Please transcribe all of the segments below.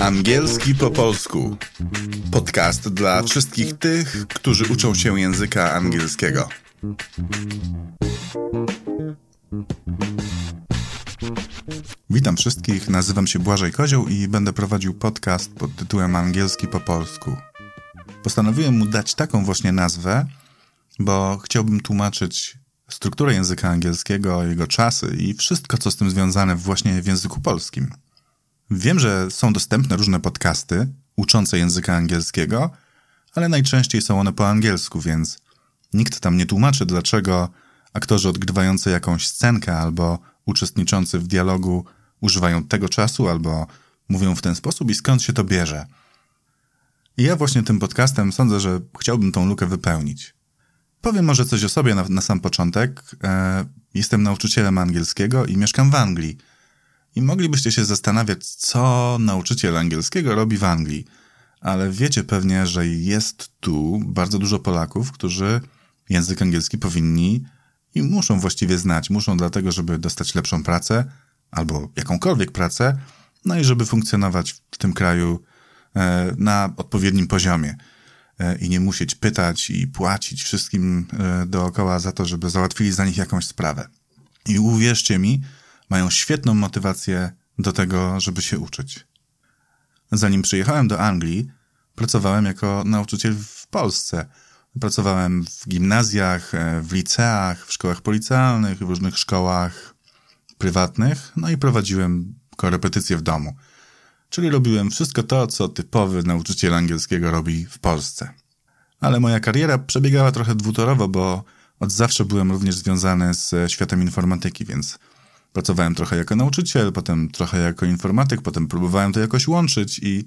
Angielski po polsku. Podcast dla wszystkich tych, którzy uczą się języka angielskiego. Witam wszystkich, nazywam się Błażej Kozioł i będę prowadził podcast pod tytułem Angielski po polsku. Postanowiłem mu dać taką właśnie nazwę, bo chciałbym tłumaczyć strukturę języka angielskiego, jego czasy i wszystko, co z tym związane właśnie w języku polskim. Wiem, że są dostępne różne podcasty uczące języka angielskiego, ale najczęściej są one po angielsku, więc nikt tam nie tłumaczy, dlaczego aktorzy odgrywający jakąś scenkę albo uczestniczący w dialogu używają tego czasu albo mówią w ten sposób i skąd się to bierze. I ja właśnie tym podcastem sądzę, że chciałbym tą lukę wypełnić. Powiem może coś o sobie na, na sam początek. E, jestem nauczycielem angielskiego i mieszkam w Anglii. I moglibyście się zastanawiać, co nauczyciel angielskiego robi w Anglii. Ale wiecie pewnie, że jest tu bardzo dużo Polaków, którzy język angielski powinni i muszą właściwie znać. Muszą dlatego, żeby dostać lepszą pracę albo jakąkolwiek pracę, no i żeby funkcjonować w tym kraju e, na odpowiednim poziomie. E, i nie musieć pytać i płacić wszystkim e, dookoła za to, żeby załatwili za nich jakąś sprawę. I uwierzcie mi, mają świetną motywację do tego, żeby się uczyć. Zanim przyjechałem do Anglii, pracowałem jako nauczyciel w Polsce. Pracowałem w gimnazjach, e, w liceach, w szkołach policjalnych, w różnych szkołach prywatnych, no i prowadziłem korepetycje w domu czyli robiłem wszystko to, co typowy nauczyciel angielskiego robi w Polsce. Ale moja kariera przebiegała trochę dwutorowo, bo od zawsze byłem również związany z światem informatyki, więc pracowałem trochę jako nauczyciel, potem trochę jako informatyk, potem próbowałem to jakoś łączyć i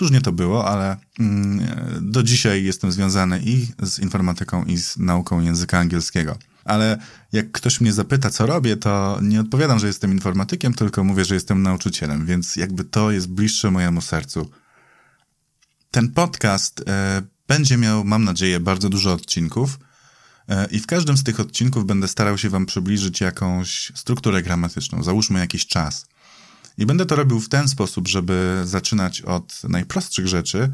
różnie to było, ale mm, do dzisiaj jestem związany i z informatyką, i z nauką języka angielskiego ale jak ktoś mnie zapyta, co robię, to nie odpowiadam, że jestem informatykiem, tylko mówię, że jestem nauczycielem, więc jakby to jest bliższe mojemu sercu. Ten podcast e, będzie miał, mam nadzieję, bardzo dużo odcinków. E, I w każdym z tych odcinków będę starał się Wam przybliżyć jakąś strukturę gramatyczną, załóżmy jakiś czas. I będę to robił w ten sposób, żeby zaczynać od najprostszych rzeczy,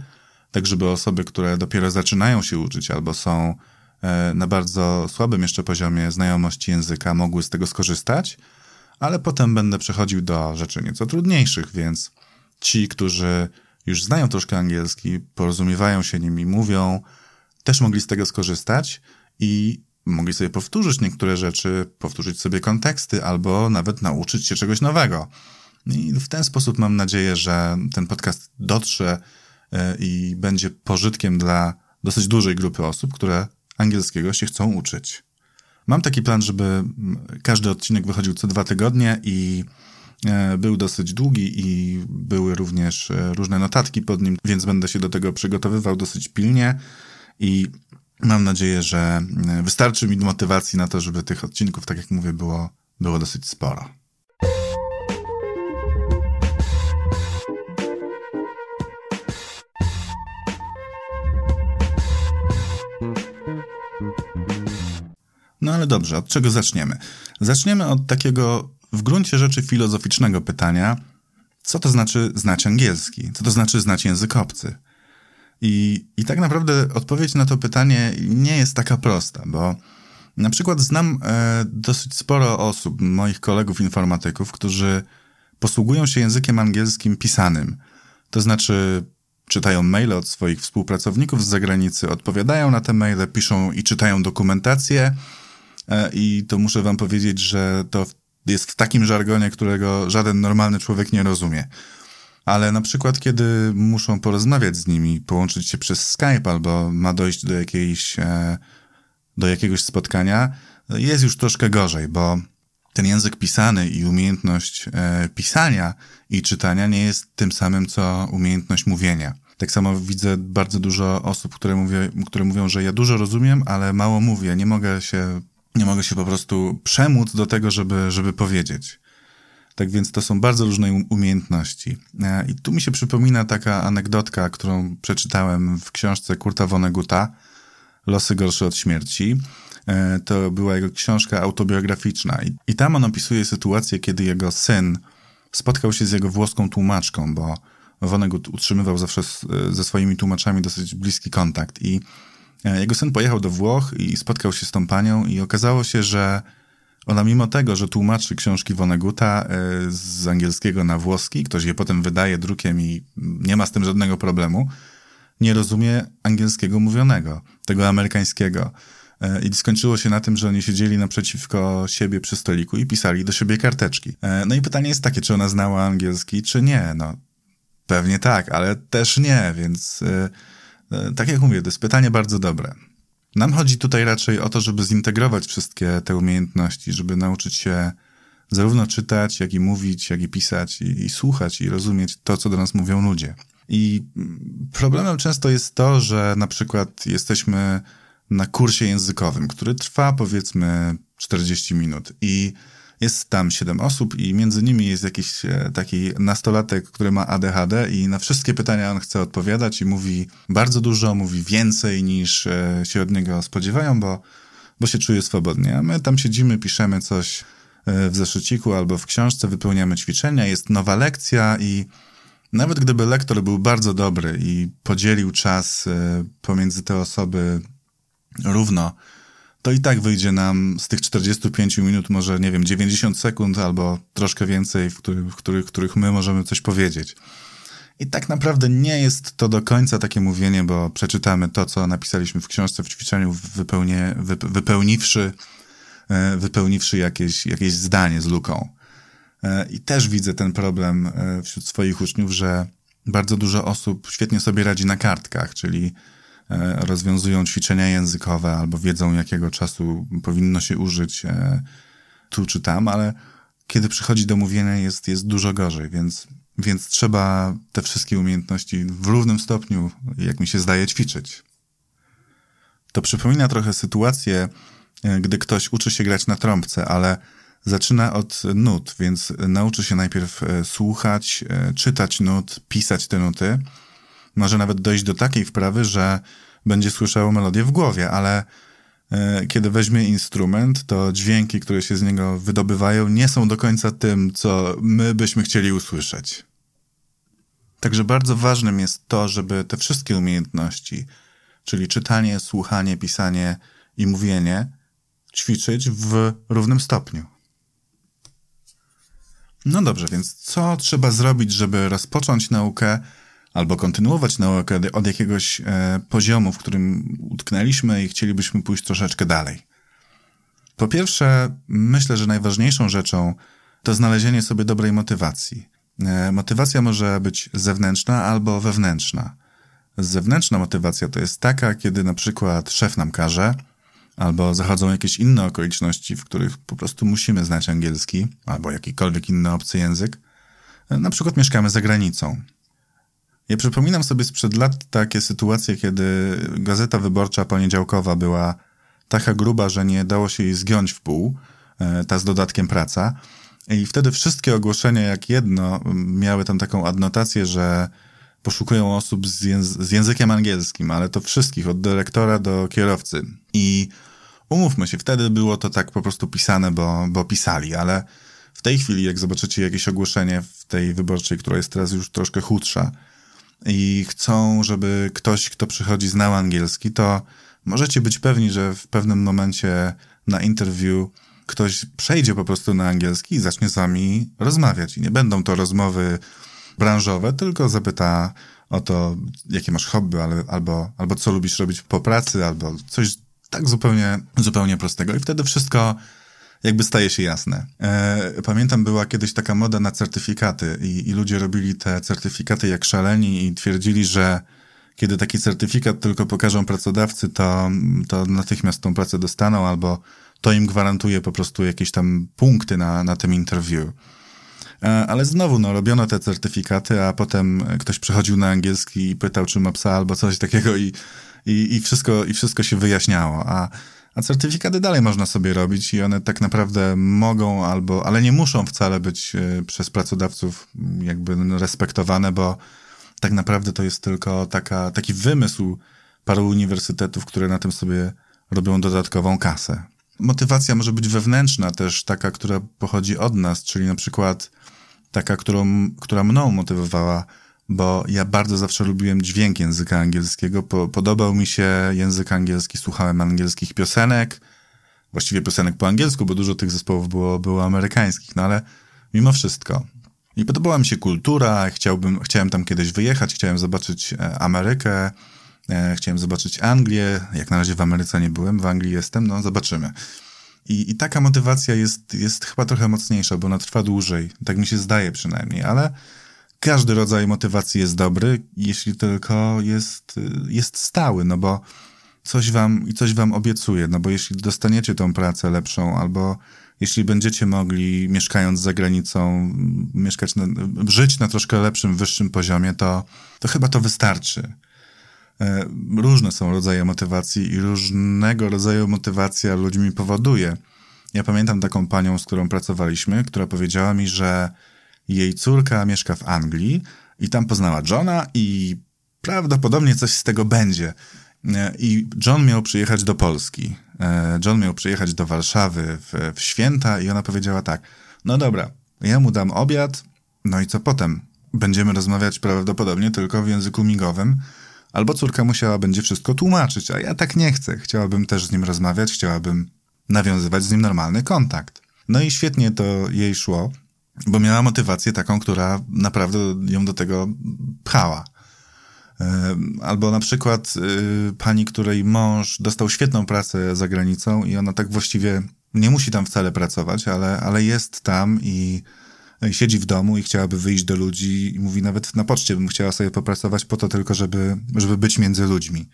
tak żeby osoby, które dopiero zaczynają się uczyć albo są E, na bardzo słabym jeszcze poziomie znajomości języka mogły z tego skorzystać, ale potem będę przechodził do rzeczy nieco trudniejszych, więc ci, którzy już znają troszkę angielski, porozumiewają się nimi, mówią, też mogli z tego skorzystać i mogli sobie powtórzyć niektóre rzeczy, powtórzyć sobie konteksty albo nawet nauczyć się czegoś nowego. I w ten sposób mam nadzieję, że ten podcast dotrze e, i będzie pożytkiem dla dosyć dużej grupy osób, które angielskiego się chcą uczyć. Mam taki plan, żeby każdy odcinek wychodził co dwa tygodnie i e, był dosyć długi i były również e, różne notatki pod nim, więc będę się do tego przygotowywał dosyć pilnie i mam nadzieję, że e, wystarczy mi motywacji na to, żeby tych odcinków, tak jak mówię, było, było dosyć sporo. No ale dobrze, od czego zaczniemy? Zaczniemy od takiego w gruncie rzeczy filozoficznego pytania, co to znaczy znać angielski? Co to znaczy znać język obcy? I, I tak naprawdę odpowiedź na to pytanie nie jest taka prosta, bo na przykład znam e, dosyć sporo osób, moich kolegów informatyków, którzy posługują się językiem angielskim pisanym. To znaczy czytają maile od swoich współpracowników z zagranicy, odpowiadają na te maile, piszą i czytają dokumentację, E, i to muszę wam powiedzieć, że to jest w takim żargonie, którego żaden normalny człowiek nie rozumie. Ale na przykład, kiedy muszą porozmawiać z nimi, połączyć się przez Skype albo ma dojść do jakiejś, e, do jakiegoś spotkania, jest już troszkę gorzej, bo ten język pisany i umiejętność e, pisania i czytania nie jest tym samym, co umiejętność mówienia. Tak samo widzę bardzo dużo osób, które, mówię, które mówią, że ja dużo rozumiem, ale mało mówię, nie mogę się nie mogę się po prostu przemóc do tego, żeby, żeby powiedzieć. Tak więc to są bardzo różne um-, umiejętności. E, I tu mi się przypomina taka anegdotka, którą przeczytałem w książce Kurta Vonneguta, Losy gorsze od śmierci. E, to była jego książka autobiograficzna. I tam on opisuje sytuację, kiedy jego syn spotkał się z jego włoską tłumaczką, bo Vonnegut utrzymywał zawsze z, ze swoimi tłumaczami dosyć bliski kontakt i e, jego syn pojechał do Włoch i spotkał się z tą panią i okazało się, że ona mimo tego, że tłumaczy książki Vonneguta e, z angielskiego na włoski, ktoś je potem wydaje drukiem i nie ma z tym żadnego problemu, nie rozumie angielskiego mówionego, tego amerykańskiego. E, I skończyło się na tym, że oni siedzieli naprzeciwko siebie przy stoliku i pisali do siebie karteczki. E, no i pytanie jest takie, czy ona znała angielski, czy nie. No, pewnie tak, ale też nie, więc tak jak mówię, to jest pytanie bardzo dobre. Nam chodzi tutaj raczej o to, żeby zintegrować wszystkie te umiejętności, żeby nauczyć się zarówno czytać, jak i mówić, jak i pisać, i, i słuchać, i rozumieć to, co do nas mówią ludzie. I problemem często jest to, że na przykład jesteśmy na kursie językowym, który trwa powiedzmy 40 minut i jest tam siedem osób i między nimi jest jakiś e, taki nastolatek, który ma ADHD i na wszystkie pytania on chce odpowiadać i mówi bardzo dużo, mówi więcej niż e, się od niego spodziewają, bo, bo się czuje swobodnie. A my tam siedzimy, piszemy coś e, w zeszyciku albo w książce, wypełniamy ćwiczenia, jest nowa lekcja i nawet gdyby lektor był bardzo dobry i podzielił czas pomiędzy te osoby równo, to i tak wyjdzie nam z tych 45 minut może, nie wiem, 90 sekund albo troszkę więcej, w których, w których, w których my możemy coś powiedzieć. I tak naprawdę nie jest to do końca takie mówienie, bo przeczytamy to, co napisaliśmy w książce, w ćwiczeniu, wypełnie, wypełniwszy, e, wypełniwszy jakieś, jakieś zdanie z luką. E, I też widzę ten problem e, wśród swoich uczniów, że bardzo dużo osób świetnie sobie radzi na kartkach, czyli rozwiązują ćwiczenia językowe albo wiedzą, jakiego czasu powinno się użyć e, tu czy tam, ale kiedy przychodzi do mówienia jest, jest dużo gorzej, więc, więc trzeba te wszystkie umiejętności w równym stopniu, jak mi się zdaje, ćwiczyć. To przypomina trochę sytuację, e, gdy ktoś uczy się grać na trąbce, ale zaczyna od nut, więc nauczy się najpierw słuchać, czytać nut, pisać te nuty, może nawet dojść do takiej wprawy, że będzie słyszał melodię w głowie, ale e, kiedy weźmie instrument, to dźwięki, które się z niego wydobywają, nie są do końca tym, co my byśmy chcieli usłyszeć. Także bardzo ważnym jest to, żeby te wszystkie umiejętności, czyli czytanie, słuchanie, pisanie i mówienie, ćwiczyć w równym stopniu. No dobrze, więc co trzeba zrobić, żeby rozpocząć naukę albo kontynuować naukę od jakiegoś e, poziomu, w którym utknęliśmy i chcielibyśmy pójść troszeczkę dalej. Po pierwsze, myślę, że najważniejszą rzeczą to znalezienie sobie dobrej motywacji. E, motywacja może być zewnętrzna albo wewnętrzna. Zewnętrzna motywacja to jest taka, kiedy na przykład szef nam każe, albo zachodzą jakieś inne okoliczności, w których po prostu musimy znać angielski, albo jakikolwiek inny obcy język. E, na przykład mieszkamy za granicą ja przypominam sobie sprzed lat takie sytuacje, kiedy Gazeta Wyborcza poniedziałkowa była taka gruba, że nie dało się jej zgiąć w pół, e, ta z dodatkiem praca. I wtedy wszystkie ogłoszenia jak jedno miały tam taką adnotację, że poszukują osób z, języ z językiem angielskim, ale to wszystkich, od dyrektora do kierowcy. I umówmy się, wtedy było to tak po prostu pisane, bo, bo pisali, ale w tej chwili, jak zobaczycie jakieś ogłoszenie w tej wyborczej, która jest teraz już troszkę chudsza, i chcą, żeby ktoś, kto przychodzi, znał angielski, to możecie być pewni, że w pewnym momencie na interview ktoś przejdzie po prostu na angielski i zacznie z wami rozmawiać. I nie będą to rozmowy branżowe, tylko zapyta o to, jakie masz hobby, albo, albo co lubisz robić po pracy, albo coś tak zupełnie, zupełnie prostego. I wtedy wszystko jakby staje się jasne. E, pamiętam, była kiedyś taka moda na certyfikaty i, i ludzie robili te certyfikaty jak szaleni i twierdzili, że kiedy taki certyfikat tylko pokażą pracodawcy, to, to natychmiast tą pracę dostaną albo to im gwarantuje po prostu jakieś tam punkty na, na tym interview. Ale znowu, no, robiono te certyfikaty, a potem ktoś przechodził na angielski i pytał, czy ma psa albo coś takiego i, i, i, wszystko, i wszystko się wyjaśniało. A a certyfikaty dalej można sobie robić i one tak naprawdę mogą albo, ale nie muszą wcale być e, przez pracodawców jakby respektowane, bo tak naprawdę to jest tylko taka, taki wymysł paru uniwersytetów, które na tym sobie robią dodatkową kasę. Motywacja może być wewnętrzna też, taka, która pochodzi od nas, czyli na przykład taka, którą, która mną motywowała, bo ja bardzo zawsze lubiłem dźwięk języka angielskiego. Po, podobał mi się język angielski, słuchałem angielskich piosenek, właściwie piosenek po angielsku, bo dużo tych zespołów było, było amerykańskich, no ale mimo wszystko. I podobała mi się kultura, chciałbym, chciałem tam kiedyś wyjechać, chciałem zobaczyć e, Amerykę, e, chciałem zobaczyć Anglię. Jak na razie w Ameryce nie byłem, w Anglii jestem, no zobaczymy. I, I taka motywacja jest, jest chyba trochę mocniejsza, bo ona trwa dłużej. Tak mi się zdaje przynajmniej, ale każdy rodzaj motywacji jest dobry, jeśli tylko jest, jest stały, no bo coś wam i coś wam obiecuje, no bo jeśli dostaniecie tą pracę lepszą, albo jeśli będziecie mogli, mieszkając za granicą, mieszkać, na, żyć na troszkę lepszym, wyższym poziomie, to, to chyba to wystarczy. E, różne są rodzaje motywacji i różnego rodzaju motywacja ludźmi powoduje. Ja pamiętam taką panią, z którą pracowaliśmy, która powiedziała mi, że jej córka mieszka w Anglii i tam poznała Johna i prawdopodobnie coś z tego będzie. E, I John miał przyjechać do Polski. E, John miał przyjechać do Warszawy w, w święta i ona powiedziała tak, no dobra, ja mu dam obiad, no i co potem? Będziemy rozmawiać prawdopodobnie tylko w języku migowym, albo córka musiała będzie wszystko tłumaczyć, a ja tak nie chcę. Chciałabym też z nim rozmawiać, chciałabym nawiązywać z nim normalny kontakt. No i świetnie to jej szło, bo miała motywację taką, która naprawdę ją do tego pchała. Albo na przykład y, pani, której mąż dostał świetną pracę za granicą i ona tak właściwie nie musi tam wcale pracować, ale, ale jest tam i siedzi w domu i chciałaby wyjść do ludzi i mówi nawet na poczcie bym chciała sobie popracować po to tylko, żeby, żeby być między ludźmi.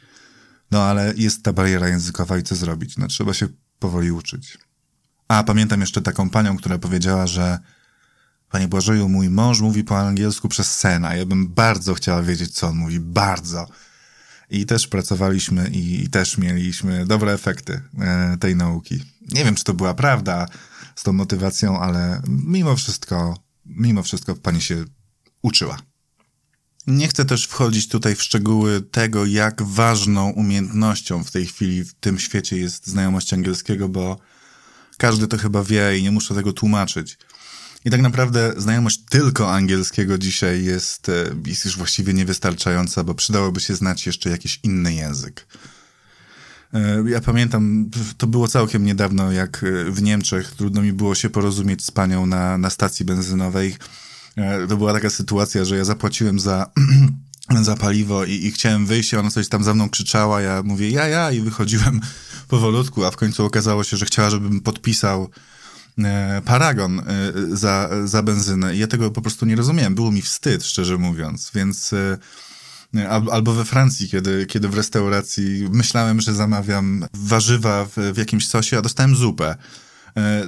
No ale jest ta bariera językowa i co zrobić? No trzeba się powoli uczyć. A pamiętam jeszcze taką panią, która powiedziała, że Panie Błażeju, mój mąż mówi po angielsku przez sen, a ja bym bardzo chciała wiedzieć, co on mówi. Bardzo. I też pracowaliśmy i, i też mieliśmy dobre efekty e, tej nauki. Nie wiem, czy to była prawda z tą motywacją, ale mimo wszystko, mimo wszystko pani się uczyła. Nie chcę też wchodzić tutaj w szczegóły tego, jak ważną umiejętnością w tej chwili w tym świecie jest znajomość angielskiego, bo każdy to chyba wie i nie muszę tego tłumaczyć. I tak naprawdę znajomość tylko angielskiego dzisiaj jest, e, jest już właściwie niewystarczająca, bo przydałoby się znać jeszcze jakiś inny język. E, ja pamiętam, to było całkiem niedawno, jak e, w Niemczech trudno mi było się porozumieć z panią na, na stacji benzynowej. To była taka sytuacja, że ja zapłaciłem za, za paliwo i, i chciałem wyjść, ona coś tam za mną krzyczała, ja mówię ja, ja i wychodziłem powolutku, a w końcu okazało się, że chciała, żebym podpisał paragon e, za, za benzynę. I ja tego po prostu nie rozumiałem. Było mi wstyd, szczerze mówiąc. Więc e, albo we Francji, kiedy, kiedy w restauracji myślałem, że zamawiam warzywa w, w jakimś sosie, a dostałem zupę.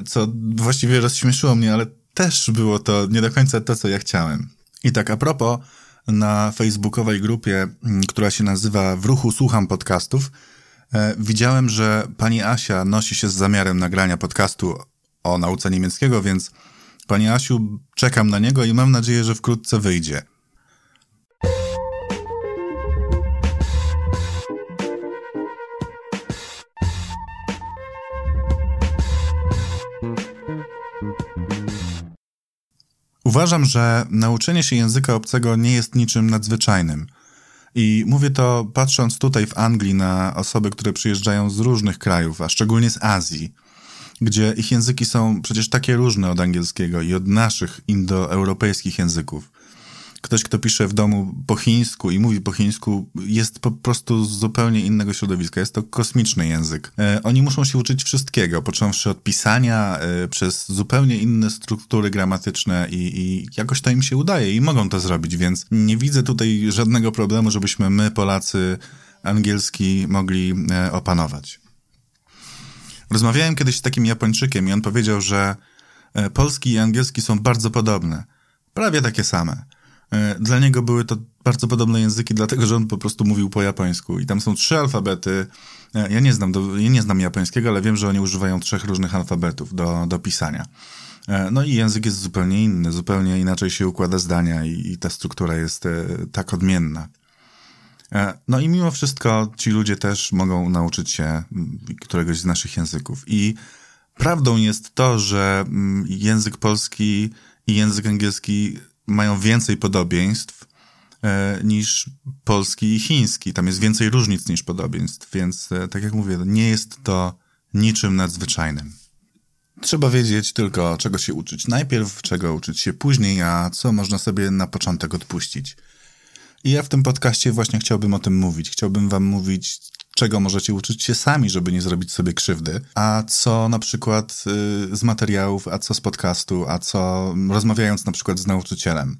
Co właściwie rozśmieszyło mnie, ale też było to nie do końca to, co ja chciałem. I tak a propos, na facebookowej grupie, która się nazywa W ruchu słucham podcastów, widziałem, że pani Asia nosi się z zamiarem nagrania podcastu o nauce niemieckiego, więc Pani Asiu, czekam na niego i mam nadzieję, że wkrótce wyjdzie. Uważam, że nauczenie się języka obcego nie jest niczym nadzwyczajnym. I mówię to patrząc tutaj w Anglii na osoby, które przyjeżdżają z różnych krajów, a szczególnie z Azji gdzie ich języki są przecież takie różne od angielskiego i od naszych indoeuropejskich języków. Ktoś, kto pisze w domu po chińsku i mówi po chińsku, jest po prostu z zupełnie innego środowiska. Jest to kosmiczny język. E, oni muszą się uczyć wszystkiego, począwszy od pisania, e, przez zupełnie inne struktury gramatyczne i, i jakoś to im się udaje i mogą to zrobić, więc nie widzę tutaj żadnego problemu, żebyśmy my, Polacy, angielski mogli e, opanować. Rozmawiałem kiedyś z takim Japończykiem i on powiedział, że e, polski i angielski są bardzo podobne. Prawie takie same. E, dla niego były to bardzo podobne języki, dlatego że on po prostu mówił po japońsku. I tam są trzy alfabety. E, ja nie znam, do, ja nie znam japońskiego, ale wiem, że oni używają trzech różnych alfabetów do, do pisania. No i język jest zupełnie inny, zupełnie inaczej się układa zdania i, i ta struktura jest tak odmienna. E, no i mimo wszystko ci ludzie też mogą nauczyć się mm, któregoś z naszych języków. I prawdą jest to, że mm, język polski i język angielski mają więcej podobieństw e, niż polski i chiński. Tam jest więcej różnic niż podobieństw, więc e, tak jak mówię, nie jest to niczym nadzwyczajnym. Trzeba wiedzieć tylko, czego się uczyć. Najpierw, czego uczyć się później, a co można sobie na początek odpuścić. I ja w tym podcaście właśnie chciałbym o tym mówić. Chciałbym wam mówić, czego możecie uczyć się sami, żeby nie zrobić sobie krzywdy, a co na przykład y, z materiałów, a co z podcastu, a co rozmawiając na przykład z nauczycielem.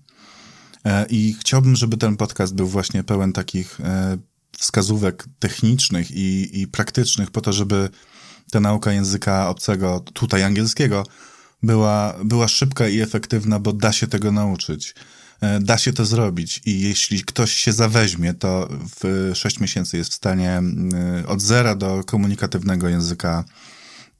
E, I chciałbym, żeby ten podcast był właśnie pełen takich e, wskazówek technicznych i, i praktycznych po to, żeby ta nauka języka obcego, tutaj angielskiego, była, była szybka i efektywna, bo da się tego nauczyć. E, da się to zrobić i jeśli ktoś się zaweźmie, to w 6 miesięcy jest w stanie e, od zera do komunikatywnego języka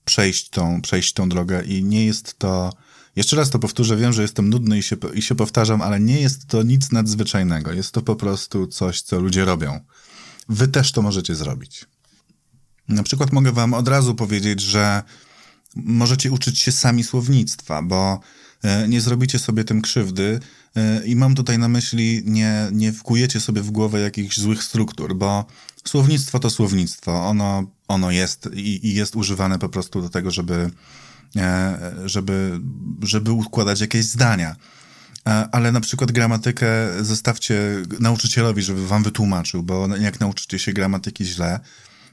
przejść tą, przejść tą drogę i nie jest to, jeszcze raz to powtórzę, wiem, że jestem nudny i się, i się powtarzam, ale nie jest to nic nadzwyczajnego. Jest to po prostu coś, co ludzie robią. Wy też to możecie zrobić. Na przykład mogę wam od razu powiedzieć, że możecie uczyć się sami słownictwa, bo nie zrobicie sobie tym krzywdy e, i mam tutaj na myśli, nie, nie wkujecie sobie w głowę jakichś złych struktur, bo słownictwo to słownictwo, ono, ono jest i, i jest używane po prostu do tego, żeby, e, żeby, żeby układać jakieś zdania. Ale na przykład gramatykę zostawcie nauczycielowi, żeby wam wytłumaczył, bo jak nauczycie się gramatyki źle,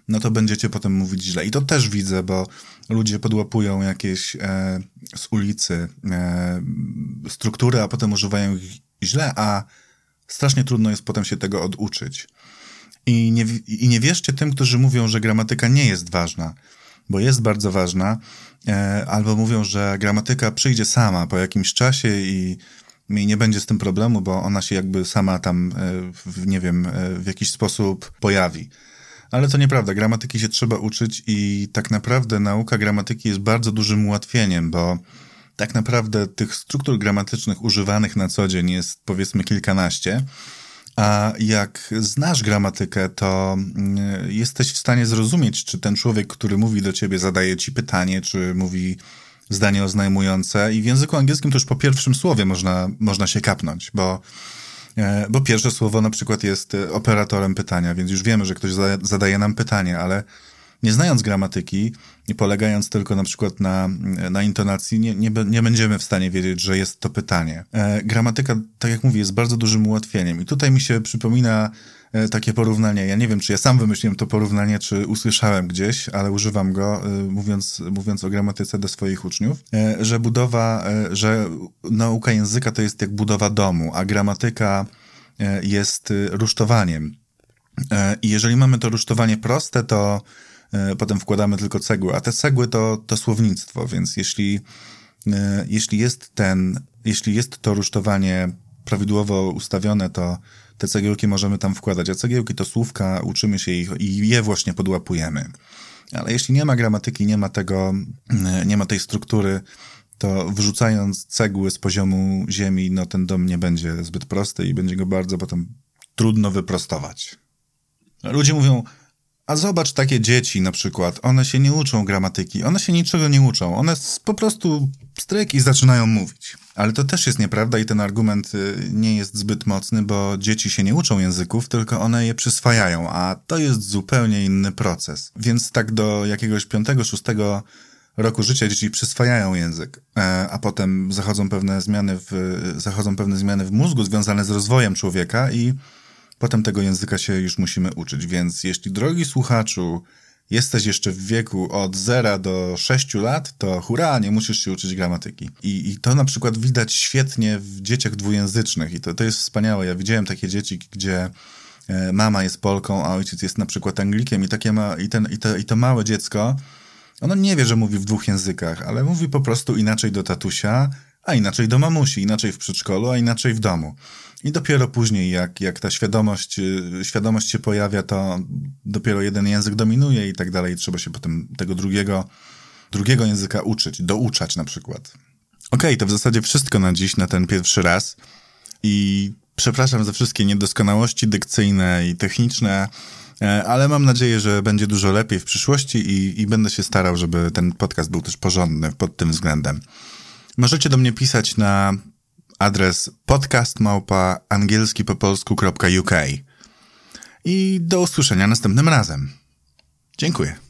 no to będziecie potem mówić źle. I to też widzę, bo ludzie podłapują jakieś e, z ulicy e, struktury, a potem używają ich źle, a strasznie trudno jest potem się tego oduczyć. I nie, I nie wierzcie tym, którzy mówią, że gramatyka nie jest ważna, bo jest bardzo ważna, e, albo mówią, że gramatyka przyjdzie sama po jakimś czasie i, i nie będzie z tym problemu, bo ona się jakby sama tam, e, nie wiem, e, w jakiś sposób pojawi. Ale to nieprawda. Gramatyki się trzeba uczyć i tak naprawdę nauka gramatyki jest bardzo dużym ułatwieniem, bo tak naprawdę tych struktur gramatycznych używanych na co dzień jest powiedzmy kilkanaście. A jak znasz gramatykę, to mm, jesteś w stanie zrozumieć, czy ten człowiek, który mówi do ciebie, zadaje ci pytanie, czy mówi zdanie oznajmujące. I w języku angielskim to już po pierwszym słowie można, można się kapnąć, bo bo pierwsze słowo na przykład jest e, operatorem pytania, więc już wiemy, że ktoś zadaje nam pytanie, ale nie znając gramatyki i polegając tylko na przykład na, na intonacji, nie, nie, nie będziemy w stanie wiedzieć, że jest to pytanie. E, gramatyka, tak jak mówię, jest bardzo dużym ułatwieniem. I tutaj mi się przypomina e, takie porównanie. Ja nie wiem, czy ja sam wymyśliłem to porównanie, czy usłyszałem gdzieś, ale używam go, e, mówiąc, mówiąc o gramatyce do swoich uczniów, e, że budowa, że nauka języka to jest jak budowa domu, a gramatyka jest rusztowaniem. I jeżeli mamy to rusztowanie proste, to E, potem wkładamy tylko cegły, a te cegły to, to słownictwo, więc jeśli, e, jeśli jest ten, jeśli jest to rusztowanie prawidłowo ustawione, to te cegiełki możemy tam wkładać, a cegiełki to słówka, uczymy się ich i je właśnie podłapujemy. Ale jeśli nie ma gramatyki, nie ma tego, e, nie ma tej struktury, to wrzucając cegły z poziomu ziemi, no ten dom nie będzie zbyt prosty i będzie go bardzo potem trudno wyprostować. Ludzie mówią, a zobacz takie dzieci na przykład, one się nie uczą gramatyki, one się niczego nie uczą, one po prostu stryk i zaczynają mówić. Ale to też jest nieprawda i ten argument y, nie jest zbyt mocny, bo dzieci się nie uczą języków, tylko one je przyswajają, a to jest zupełnie inny proces. Więc tak do jakiegoś piątego, szóstego roku życia dzieci przyswajają język, e, a potem zachodzą pewne zmiany w, zachodzą pewne zmiany w mózgu związane z rozwojem człowieka i potem tego języka się już musimy uczyć. Więc jeśli, drogi słuchaczu, jesteś jeszcze w wieku od 0 do 6 lat, to hurra, nie musisz się uczyć gramatyki. I, i to na przykład widać świetnie w dzieciach dwujęzycznych i to, to jest wspaniałe. Ja widziałem takie dzieci, gdzie e, mama jest Polką, a ojciec jest na przykład Anglikiem i, takie ma, i, ten, i, to, i to małe dziecko, ono nie wie, że mówi w dwóch językach, ale mówi po prostu inaczej do tatusia, a inaczej do mamusi, inaczej w przedszkolu, a inaczej w domu. I dopiero później, jak, jak ta świadomość, y, świadomość się pojawia, to dopiero jeden język dominuje i tak dalej. Trzeba się potem tego drugiego, drugiego języka uczyć, douczać na przykład. Okej, okay, to w zasadzie wszystko na dziś, na ten pierwszy raz. I przepraszam za wszystkie niedoskonałości dykcyjne i techniczne, e, ale mam nadzieję, że będzie dużo lepiej w przyszłości i, i będę się starał, żeby ten podcast był też porządny pod tym względem. Możecie do mnie pisać na adres podcastmałpa.angielskipopolsku.uk i do usłyszenia następnym razem. Dziękuję.